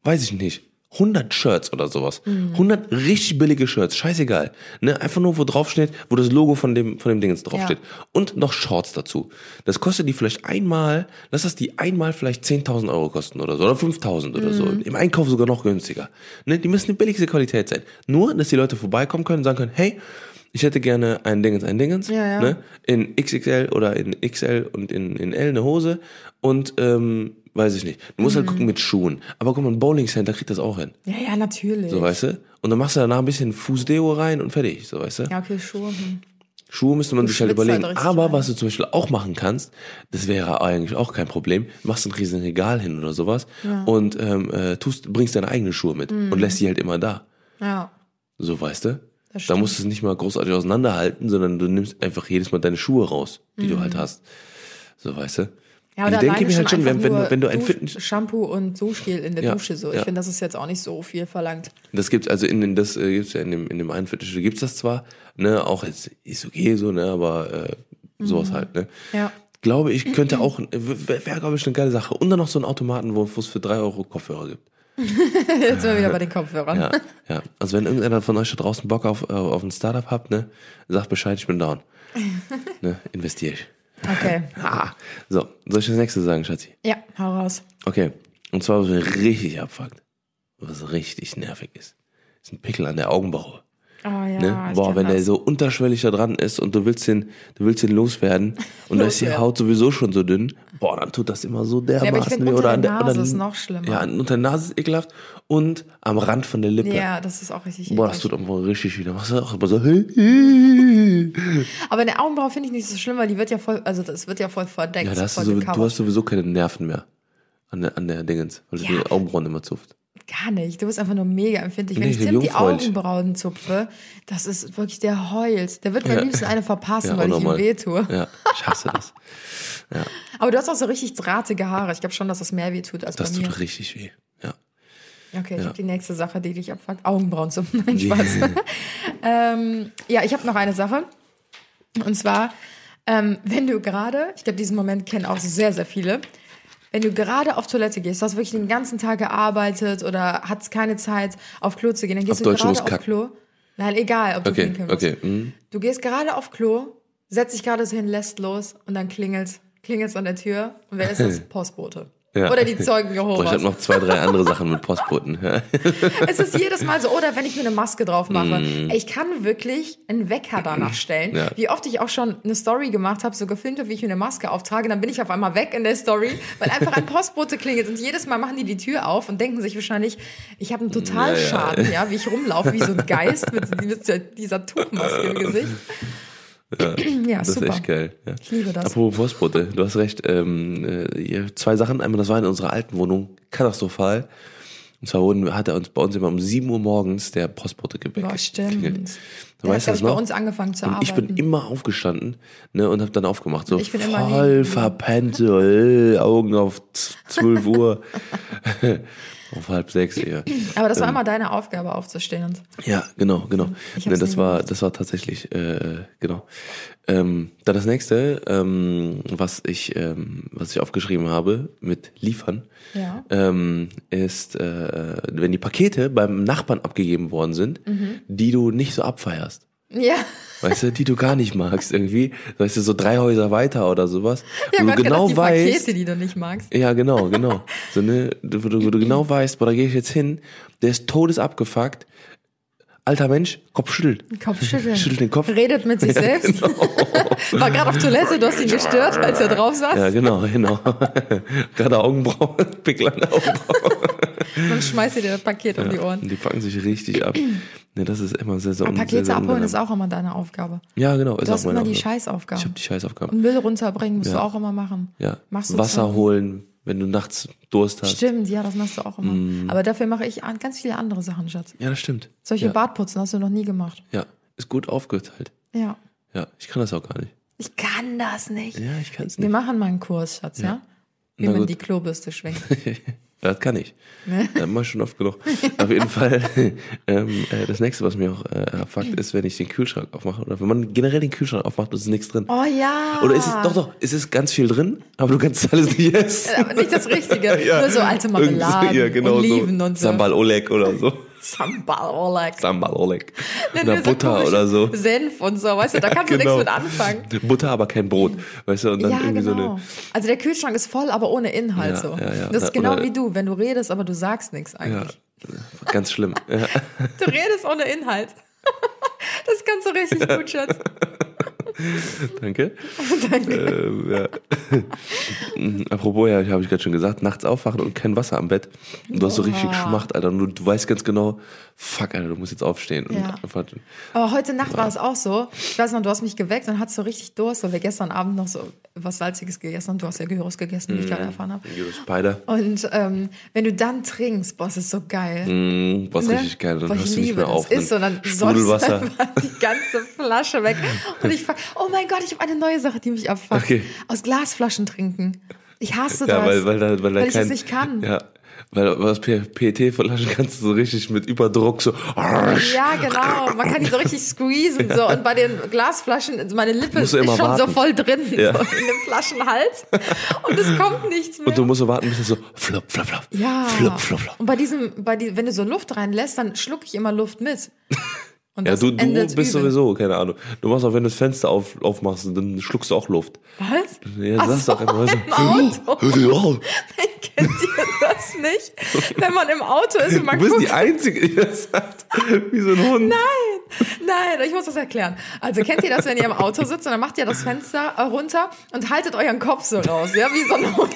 weiß ich nicht, 100 Shirts oder sowas. 100 richtig billige Shirts, scheißegal. Ne? Einfach nur, wo drauf steht, wo das Logo von dem, von dem Dingens draufsteht. Und noch Shorts dazu. Das kostet die vielleicht einmal, lass das die einmal vielleicht 10.000 Euro kosten oder so, oder 5.000 oder so. Im Einkauf sogar noch günstiger. Ne? Die müssen die billigste Qualität sein. Nur, dass die Leute vorbeikommen können und sagen können, hey, ich hätte gerne ein Dingens, ein Dingens, Ja, ja. Ne? in XXL oder in XL und in, in L eine Hose und ähm, weiß ich nicht. Du musst Mhm. halt gucken mit Schuhen. Aber guck mal, ein Bowling Center kriegt das auch hin. Ja, ja, natürlich. So, weißt du? Und dann machst du danach ein bisschen Fußdeo rein und fertig, so, weißt du? ja, okay, Schuhe. Hm. Schuhe müsste man Du sich halt überlegen. halt Aber rein. was du zum Beispiel auch machen kannst, das wäre eigentlich auch kein Problem, machst ein riesen Regal hin oder sowas und ähm, äh, tust, bringst deine eigenen Schuhe mit Mhm. und lässt die halt immer da. Ja. So, weißt du? Da musst du es nicht mal großartig auseinanderhalten, sondern du nimmst einfach jedes Mal deine Schuhe raus, die du Mhm. halt hast. So, weißt du? Ja, ich oder denke mir halt schon, wenn, wenn, wenn du ein Fitness, Shampoo und Duschgel in der Ja, Dusche so. Ich ja. finde, das ist jetzt auch nicht so viel verlangt. Das gibt's also in den, das äh, gibt's ja in dem in dem einen Fitnessstudio gibt's das zwar, ne, auch jetzt ist okay so, ne, aber äh, sowas halt, ne. Mhm. Ja. Glaube ich, könnte auch, wäre wär, glaube ich eine geile Sache. Und dann noch so ein Automaten, wo wo es für drei Euro Kopfhörer gibt. Jetzt sind wir wieder bei den Kopfhörern. Ja, ja. Also wenn irgendeiner von euch da draußen Bock auf, äh, auf ein Startup habt, ne, sagt Bescheid, ich bin down. ne, investiere ich. Okay. Ah. So, soll ich das nächste sagen, Schatzi? Ja, hau raus. Okay. Und zwar, was mir richtig abfuckt, was richtig nervig ist, ist ein Pickel an der Augenbraue. Oh ja, Ne? Boah, wenn der das. so unterschwellig da dran ist und du willst den, du willst den loswerden und da ist die. Haut sowieso schon so dünn, boah, dann tut das immer so dermaßen find, weh. unter Oder an der der, oder Nase an- ist noch schlimmer. Ja, unter der Nase ist ekelhaft und am Rand von der Lippe. Ja, das ist auch richtig Boah, das tut immer richtig wieder. Machst du auch immer so. Aber eine Augenbraue finde ich nicht so schlimm, weil die wird ja voll, also das wird ja voll verdeckt. Ja, da hast du, so, du hast sowieso keine Nerven mehr an der, an der Dingens, weil du Ja. die Augenbrauen immer zupft. Gar nicht. Du bist einfach nur mega empfindlich. Wenn Nee, ich ich Tim die. Augenbrauen zupfe, das ist wirklich, der heult. Der wird mir am Ja. liebsten eine verpassen, Ja, weil ich ihm weh tue. Ja, ich hasse das. Aber du hast auch so richtig drahtige Haare. Ich glaube schon, dass das mehr weh tut als Das bei mir. tut richtig weh. Ja. Okay, ich Ja. habe die nächste Sache, die dich abfuckt. Augenbrauen zupfen. Nein, Spaß. ähm, ja, ich habe noch eine Sache. Und zwar, ähm, wenn du gerade, ich glaube, diesen Moment kennen auch sehr, sehr viele, wenn du gerade auf Toilette gehst, du hast wirklich den ganzen Tag gearbeitet oder hast keine Zeit, auf Klo zu gehen, dann gehst Auf du Deutsch, gerade auf kacken. Klo. Nein, egal, ob du Okay, pinkeln musst. okay. Mhm. Du gehst gerade auf Klo, setzt dich gerade so hin, lässt los und dann klingelt klingelt an der Tür. Und wer ist das? Postbote. Ja. Oder die Zeugen Boah, ich Jehovas. habe noch zwei, drei andere Sachen mit Postboten. Ja. Es ist jedes Mal so, oder wenn ich mir eine Maske drauf mache. Mm. Ich kann wirklich einen Wecker danach stellen. Ja. Wie oft ich auch schon eine Story gemacht habe, so gefilmt habe, wie ich mir eine Maske auftrage, dann bin ich auf einmal weg in der Story, weil einfach ein Postbote klingelt und jedes Mal machen die die Tür auf und denken sich wahrscheinlich, ich habe einen Totalschaden, ja, wie ich rumlaufe wie so ein Geist mit, mit dieser Tuchmaske im Gesicht. Ja, Das ist super. echt geil. Ja. Ich liebe das. Apropos Postbote, du hast recht. Ähm, äh, zwei Sachen. Einmal, das war in unserer alten Wohnung katastrophal. Und zwar wurden, hat er uns bei uns immer um 7 Uhr morgens der Postbote geweckt. Boah, stimmt. Du weißt das ich, bei uns angefangen zu und arbeiten. ich bin immer aufgestanden ne, und habe dann aufgemacht. So Ich bin immer voll geblieben. verpennt, so, äh, Augen auf z- 12 Uhr. auf halb sechs eher. Aber das war immer deine Aufgabe, aufzustehen. Und Ja, genau, genau. Ne, das war, das war tatsächlich, äh, genau. Ähm, dann das nächste, ähm, was ich, ähm, was ich aufgeschrieben habe mit liefern, Ja. ähm, ist, äh, wenn die Pakete beim Nachbarn abgegeben worden sind, Mhm. die du nicht so abfeierst. Ja. Weißt du, die du gar nicht magst irgendwie. Weißt du, so drei Häuser weiter oder sowas. Hab wo du genau gedacht, die weißt, Pakete, die du nicht magst. ja, genau, genau. So, ne, wo du, wo du genau weißt, boah, da gehe ich jetzt hin, der ist todesabgefuckt. Alter Mensch, Kopf schüttelt. Kopf schütteln. Schüttelt den Kopf. Redet mit sich selbst. War gerade auf Toilette, du hast ihn gestört, als er drauf saß. Ja, genau, genau. Gerade Augenbrauen, Pickel an der Augenbrauen. Dann schmeißt ihr dir das Paket um die Ohren. Die fangen sich richtig ab. Ne, das ist immer sehr, sehr, Aber sehr, Pakete sehr abholen ist auch immer deine Aufgabe. Ja, genau. Ist Du auch hast immer die Aufgabe. Ich habe die Scheißaufgaben. Und Müll runterbringen musst Ja. du auch immer machen. Ja. Machst du Wasser holen, wenn du nachts Durst hast. Stimmt, ja, das machst du auch immer. Mm. Aber dafür mache ich an- ganz viele andere Sachen, Schatz. Ja, das stimmt. Solche ja. Bartputzen hast du noch nie gemacht. Ja, ist gut aufgeteilt. Ja. Ja, ich kann das auch gar nicht. Ich kann das nicht. Ja, ich kann es Wir nicht. machen mal einen Kurs, Schatz, ja? Wie Na man gut. die Klobürste schwingt. Das kann ich. Das mach ich schon oft genug. Auf jeden Fall, ähm, äh, das nächste, was mir auch äh, abfuckt, ist, wenn ich den Kühlschrank aufmache. Oder wenn man generell den Kühlschrank aufmacht, ist nichts drin. Oh ja. Oder ist es, doch, doch, es ist ganz viel drin, aber du kannst alles nicht essen. Aber nicht das Richtige. Ja. Nur so alte Marmeladen, ja, genau Oliven so. und so. Sambal Oleg oder so. Sambal Oleg. Sambal Oleg. Oder Butter oder so. Senf und so, weißt du, da kannst du Genau. nichts mit anfangen. Butter, aber kein Brot. Weißt du, und dann Ja, irgendwie genau. so eine. also der Kühlschrank ist voll, aber ohne Inhalt Ja, so. ja, ja. Das ist Na, genau oder- wie du, wenn du redest, aber du sagst nichts Ja, eigentlich. ganz schlimm. Ja. Du redest ohne Inhalt. Das kannst du richtig gut, Schatz. Danke. Danke. Ähm, ja. Apropos, ja, habe ich gerade schon gesagt, nachts aufwachen und kein Wasser am Bett. Und du hast so richtig geschmacht, Alter. Und du weißt ganz genau, fuck, Alter, du musst jetzt aufstehen. Ja. Aber heute Nacht war es auch so. Ich weiß noch, du hast mich geweckt und hattest so richtig Durst, weil wir gestern Abend noch so was Salziges gegessen haben. Du hast ja Gyros gegessen, wie ich gerade erfahren habe. Spider. Und ähm, wenn du dann trinkst, boah, das ist so geil. Mm, was Ne? richtig geil. Dann Boah, ich hörst du nicht liebe mehr das. auf. Ist so, dann säufst einfach die ganze Flasche weg. Und ich frag, oh mein Gott, ich habe eine neue Sache, die mich abfuckt. Okay. Aus Glasflaschen trinken. Ich hasse Ja, das. weil, weil da, weil da Weil ich kein, das nicht kann. Ja, weil aus PET-Flaschen kannst du so richtig mit Überdruck so. Ja, genau. Man kann die so richtig squeezen so und bei den Glasflaschen meine Lippe ist schon immer so warten. voll drin Ja. so in dem Flaschenhals und es kommt nichts mehr. Und du musst so warten, bis es so flop, flop, flop. ja. Flop, flop, flop. Und bei diesem, bei die, wenn du so Luft reinlässt, dann schluck ich immer Luft mit. Und Ja, du, du bist übel. sowieso, keine Ahnung. Du machst auch, wenn du das Fenster auf, aufmachst, dann schluckst du auch Luft. Was? Ja, Ach sagst so, doch einfach so. Auto. Kennt ihr das nicht? Wenn man im Auto ist und man Du bist guckt. die Einzige, die das sagt. Wie so ein Hund. Nein, ich muss das erklären. Also kennt ihr das, wenn ihr im Auto sitzt und dann macht ihr das Fenster äh, runter und haltet euren Kopf so raus, ja, wie so ein Hund.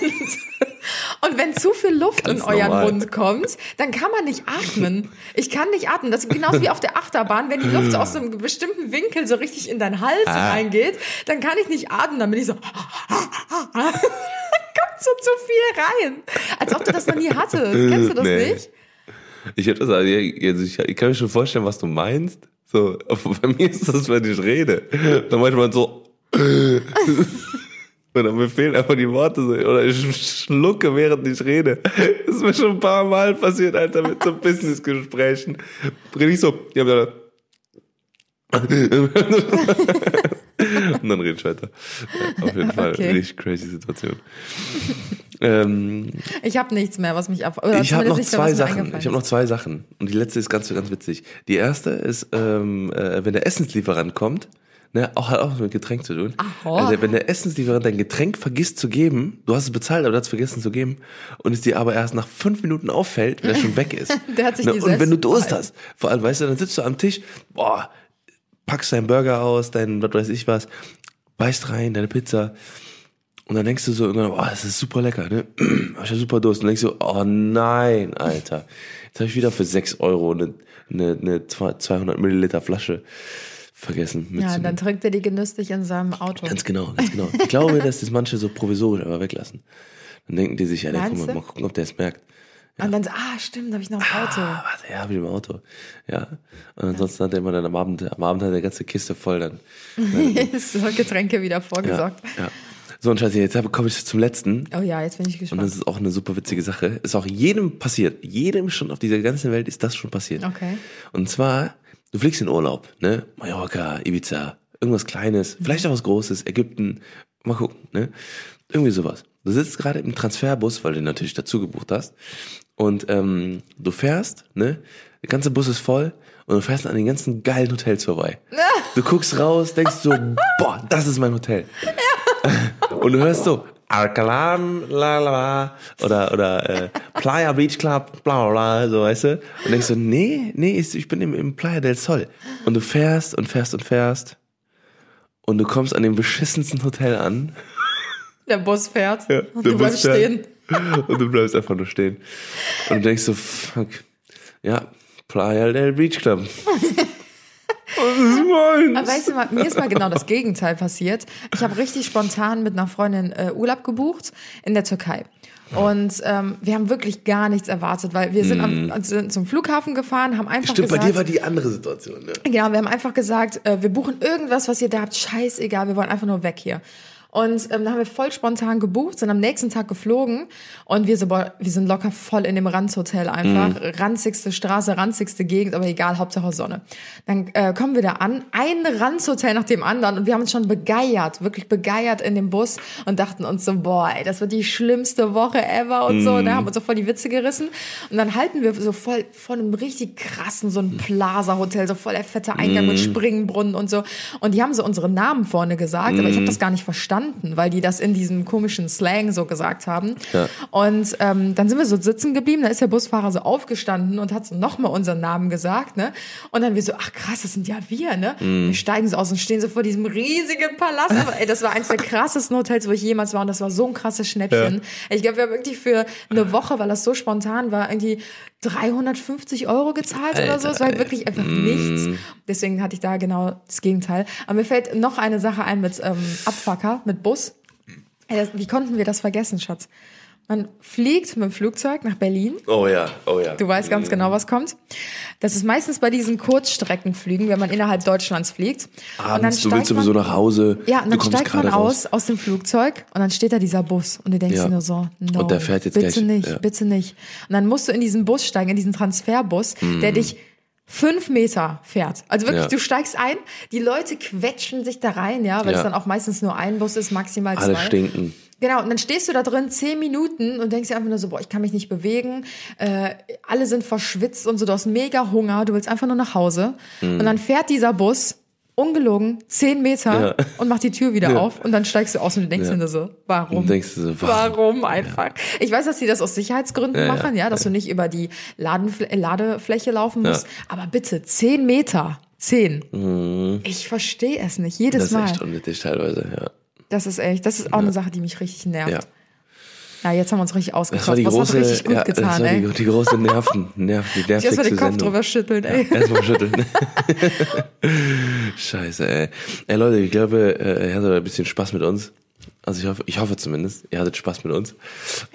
Und wenn zu viel Luft Ganz in euren normal. Mund kommt, dann kann man nicht atmen. Ich kann nicht atmen. Das ist genauso wie auf der Achterbahn, wenn die Luft so aus so einem bestimmten Winkel so richtig in deinen Hals Ah. reingeht, dann kann ich nicht atmen, dann bin ich so kommt so zu viel rein. Als ob du das noch nie hattest. Kennst du das Nee. nicht? Ich hätte das, also ich, ich kann mir schon vorstellen, was du meinst. So, bei mir ist das, wenn ich rede. Dann manchmal so. Und dann mir fehlen einfach die Worte so, oder ich schlucke, während ich rede. Das ist mir schon ein paar Mal passiert, Alter, mit so Businessgesprächen. Rede ich so, ja. Und dann rede ich weiter. Ja, auf jeden Fall, Okay. richtig crazy Situation. ähm, Ich habe nichts mehr, was mich ab. Ich habe noch zwei Sachen. Ich habe noch zwei Sachen. Und die letzte ist ganz, ganz witzig. Die erste ist, ähm, äh, wenn der Essenslieferant kommt, ne, auch hat auch mit Getränk zu tun. Aha. Also wenn der Essenslieferant dein Getränk vergisst zu geben, du hast es bezahlt, aber du hast es vergessen zu geben, und es dir aber erst nach fünf Minuten auffällt, wenn er schon weg ist. Der hat sich ne, Und wenn du Durst hast, vor allem, weißt du, dann sitzt du am Tisch, boah, packst deinen Burger aus, dein, was weiß ich was, beißt rein, deine Pizza, und dann denkst du so irgendwann, oh, das ist super lecker, ne? Hab ich ja super Durst. Und dann denkst du, oh nein, Alter. Jetzt habe ich wieder für 6 Euro eine, eine, eine 200 Milliliter Flasche vergessen. Ja, dann trinkt er die genüsslich in seinem Auto. Ganz genau, ganz genau. Ich glaube, dass das manche so provisorisch aber weglassen. Dann denken die sich, ja, guck Meinst mal, mal gucken, ob der es merkt. Und dann so, ah, stimmt, da habe ich noch ein Auto. Ah, warte, ja, hab ich im Auto. Ja. Und ansonsten hat er immer dann am Abend, am Abend hat er eine ganze Kiste voll dann. so Getränke wieder Ja, vorgesorgt. ja. So, und Scheiße, jetzt komme ich zum letzten. Oh ja, jetzt bin ich Und gespannt. das ist auch eine super witzige Sache. Ist auch jedem passiert. Jedem schon auf dieser ganzen Welt ist das schon passiert. Okay. Und zwar, du fliegst in Urlaub, ne? Mallorca, Ibiza, irgendwas Kleines, vielleicht auch was Großes, Ägypten, mal gucken, ne? Irgendwie sowas. Du sitzt gerade im Transferbus, weil du natürlich dazu gebucht hast. Und ähm, du fährst, ne? Der ganze Bus ist voll und du fährst an den ganzen geilen Hotels vorbei. Du guckst raus, denkst so, boah, das ist mein Hotel. Und du hörst so, Arcalan, la la la, oder, oder äh, Playa Beach Club, bla bla bla, so weißt du. Und denkst so, nee, nee, ich bin im, im Playa del Sol. Und du fährst und fährst und fährst. Und du kommst an dem beschissensten Hotel an. Der Bus fährt Ja, und du bleibst stehen. Und du bleibst einfach nur stehen. Und du denkst so, fuck. Ja, Playa del Beach Club. Was ist meins? Aber weißt du, mal, mir ist mal genau das Gegenteil passiert. Ich habe richtig spontan mit einer Freundin äh, Urlaub gebucht in der Türkei. Und ähm, wir haben wirklich gar nichts erwartet, weil wir sind, am, sind zum Flughafen gefahren, haben einfach Mm. Stimmt, bei gesagt, dir war die andere Situation, ne? Genau, wir haben einfach gesagt, äh, wir buchen irgendwas, was ihr da habt. Scheißegal, wir wollen einfach nur weg hier. Und ähm, dann haben wir voll spontan gebucht, sind am nächsten Tag geflogen und wir so, boah, wir sind locker voll in dem Ranzhotel einfach. Ranzigste Straße, ranzigste Gegend, aber egal, Hauptsache Sonne. Dann äh, kommen wir da an, ein Ranzhotel nach dem anderen und wir haben uns schon begeiert, wirklich begeiert in dem Bus und dachten uns so, boah, ey, das wird die schlimmste Woche ever und so. Und da haben wir uns so voll die Witze gerissen. Und dann halten wir so voll von einem richtig krassen, so ein Plaza-Hotel, so voll der fette Eingang mit Springbrunnen und so. Und die haben so unsere Namen vorne gesagt, aber ich habe das gar nicht verstanden, weil die das in diesem komischen Slang so gesagt haben. Ja. Und ähm, dann sind wir so sitzen geblieben, da ist der Busfahrer so aufgestanden und hat so nochmal unseren Namen gesagt, ne? Und dann wir so, ach krass, das sind ja wir, ne? Wir steigen so aus und stehen so vor diesem riesigen Palast. Aber ey, das war eins der krassesten Hotels, wo ich jemals war und das war so ein krasses Schnäppchen. Ich glaube, wir haben wirklich für eine Woche, weil das so spontan war, irgendwie 350 Euro gezahlt oder so. Es war wirklich einfach nichts. Deswegen hatte ich da genau das Gegenteil. Aber mir fällt noch eine Sache ein mit ähm, Abfucker, mit Bus. Das- Wie konnten wir das vergessen, Schatz? Man fliegt mit dem Flugzeug nach Berlin. Oh ja, oh ja. Du weißt ganz genau, was kommt. Das ist meistens bei diesen Kurzstreckenflügen, wenn man innerhalb Deutschlands fliegt. Abends, du willst sowieso man, nach Hause. Ja, und dann steigt man aus, raus. aus dem Flugzeug und dann steht da dieser Bus und du denkst Ja. dir nur so, no, Und der fährt jetzt bitte gleich, nicht, ja. bitte nicht. Und dann musst du in diesen Bus steigen, in diesen Transferbus, der dich fünf Meter fährt. Also wirklich, Mhm. Ja. du steigst ein, die Leute quetschen sich da rein, ja, weil es dann auch meistens nur ein Bus ist, maximal Alle zwei. stinken. Genau, und dann stehst du da drin zehn Minuten und denkst dir einfach nur so, boah, ich kann mich nicht bewegen, äh, alle sind verschwitzt und so, du hast mega Hunger, du willst einfach nur nach Hause. Mhm. Und dann fährt dieser Bus, ungelogen, zehn Meter Ja. und macht die Tür wieder Ja. auf und dann steigst du aus und du denkst Ja. dir nur so, warum? Und denkst du so, warum? Warum einfach? Ich weiß, dass sie das aus Sicherheitsgründen machen, ja, dass du nicht über die Ladenfl äh, Ladefläche laufen musst. Aber bitte, zehn Meter. Zehn. Ich verstehe es nicht. Jedes Mhm. Das ist Mal. echt unnötig teilweise, ja. Das ist echt, das ist auch eine Sache, die mich richtig nervt. Ja. Ja, jetzt haben wir uns richtig Das war ausgekotzt. die Was große, richtig gut ja, getan, das war ey. die, die große Nerven, Nerv, die erstmal den Kopf Sendung. drüber schütteln, ey. Erstmal schütteln. Scheiße, ey. Ey Leute, ich glaube, äh, ihr hattet ein bisschen Spaß mit uns. Also ich hoffe, ich hoffe zumindest, ihr hattet Spaß mit uns.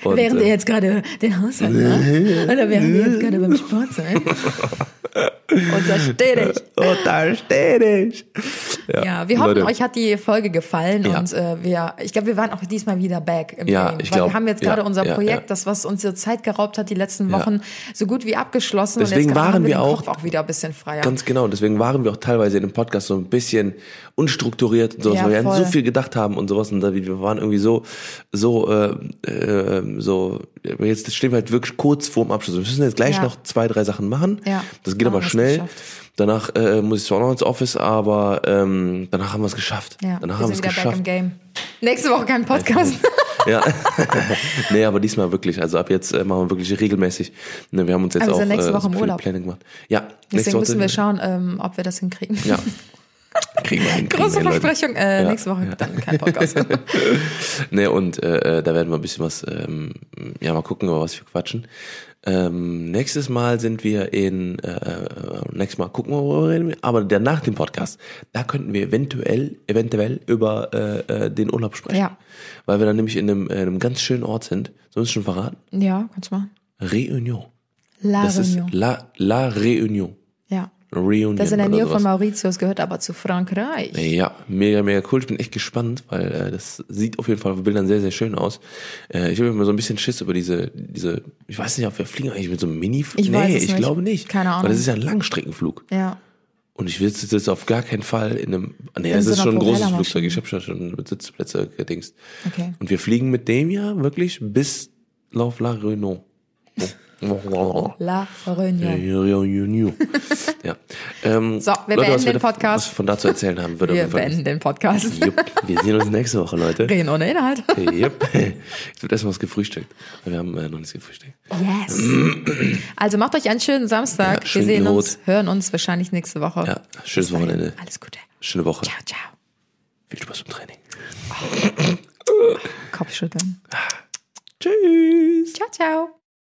Und, Während ihr äh, jetzt gerade den Haushalt macht. Oder während ihr jetzt gerade beim Sport seid. Und da steht ich. Oh, da steht ich. Ja, wir hoffen, Leute. euch hat die Folge gefallen Ja. und äh, wir, ich glaube, wir waren auch diesmal wieder back im Ja, Game. ich weil glaub, wir haben jetzt ja, gerade unser ja, Projekt, ja. das was uns so Zeit geraubt hat die letzten Ja. Wochen, so gut wie abgeschlossen Deswegen waren wir, wir auch- auch wieder ein bisschen freier. Ganz genau, deswegen waren wir auch teilweise in dem Podcast so ein bisschen unstrukturiert und sowas, Ja, weil wir an so viel gedacht haben und sowas und wir waren irgendwie so, so, äh, äh, so, jetzt stehen wir halt wirklich kurz vorm Abschluss. Wir müssen jetzt gleich Ja. noch zwei, drei Sachen machen. Ja. Das geht aber schnell. geschafft. Danach äh, muss ich zwar noch ins Office, aber ähm, danach haben wir es geschafft. ja, danach wir haben wir es geschafft. Game. Nächste Woche kein Podcast. Ja. nee, aber diesmal wirklich. Also ab jetzt äh, machen wir wirklich regelmäßig. Ne, wir haben uns jetzt Aber wir auch sind nächste äh, Woche so im Urlaub. Pläne gemacht. Ja, Deswegen müssen wir schauen, ähm, ob wir das hinkriegen. Ja. Kriegen wir hin. Große wir. Versprechung, äh, Ja. nächste Woche dann kein Podcast. Nee, und äh, äh, da werden wir ein bisschen was, ähm, ja, mal gucken, über was wir quatschen. Ähm, nächstes Mal sind wir in, äh, äh, nächstes Mal gucken wir, worüber reden wir, aber der nach dem Podcast, da könnten wir eventuell, eventuell über äh, äh, den Urlaub sprechen. Ja. Weil wir dann nämlich in einem, äh, einem ganz schönen Ort sind. Sollen wir es schon verraten? ja, kannst du machen. Réunion. La Das Réunion. ist La, La Réunion. Ja. Reunion. Das ist in der Nähe von Mauritius, gehört aber zu Frankreich. Ja, mega, mega cool. Ich bin echt gespannt, weil äh, das sieht auf jeden Fall auf Bildern sehr, sehr schön aus. Äh, ich habe immer so ein bisschen Schiss über diese, diese, ich weiß nicht, ob wir fliegen eigentlich mit so einem mini Ich Nee, weiß es ich nicht. glaube nicht. Keine Ahnung. Weil das ist ja ein Langstreckenflug. Ja. Und ich will jetzt auf gar keinen Fall in einem, nee, In es so ist schon ein großes. Flugzeug. Ich habe schon, mit Sitzplätze gedingst. Okay. Und wir fliegen mit dem ja wirklich bis auf La Réunion. La Réunion. Ja. Ähm, So, wir Leute, beenden wir den Podcast. Was wir von da zu erzählen haben, würde Wir beenden den Podcast. Jupp, wir sehen uns nächste Woche, Leute. Reden ohne Inhalt. Jupp. Jetzt wird erstmal was gefrühstückt. Wir haben äh, noch nichts gefrühstückt. Yes. Also macht euch einen schönen Samstag. Ja, Wir sehen Brot. uns, hören uns wahrscheinlich nächste Woche. Ja, schönes. Wochenende. Alles Gute. Schöne Woche. Ciao, ciao. Viel Spaß beim Training. Kopfschütteln. Tschüss. Ciao, ciao.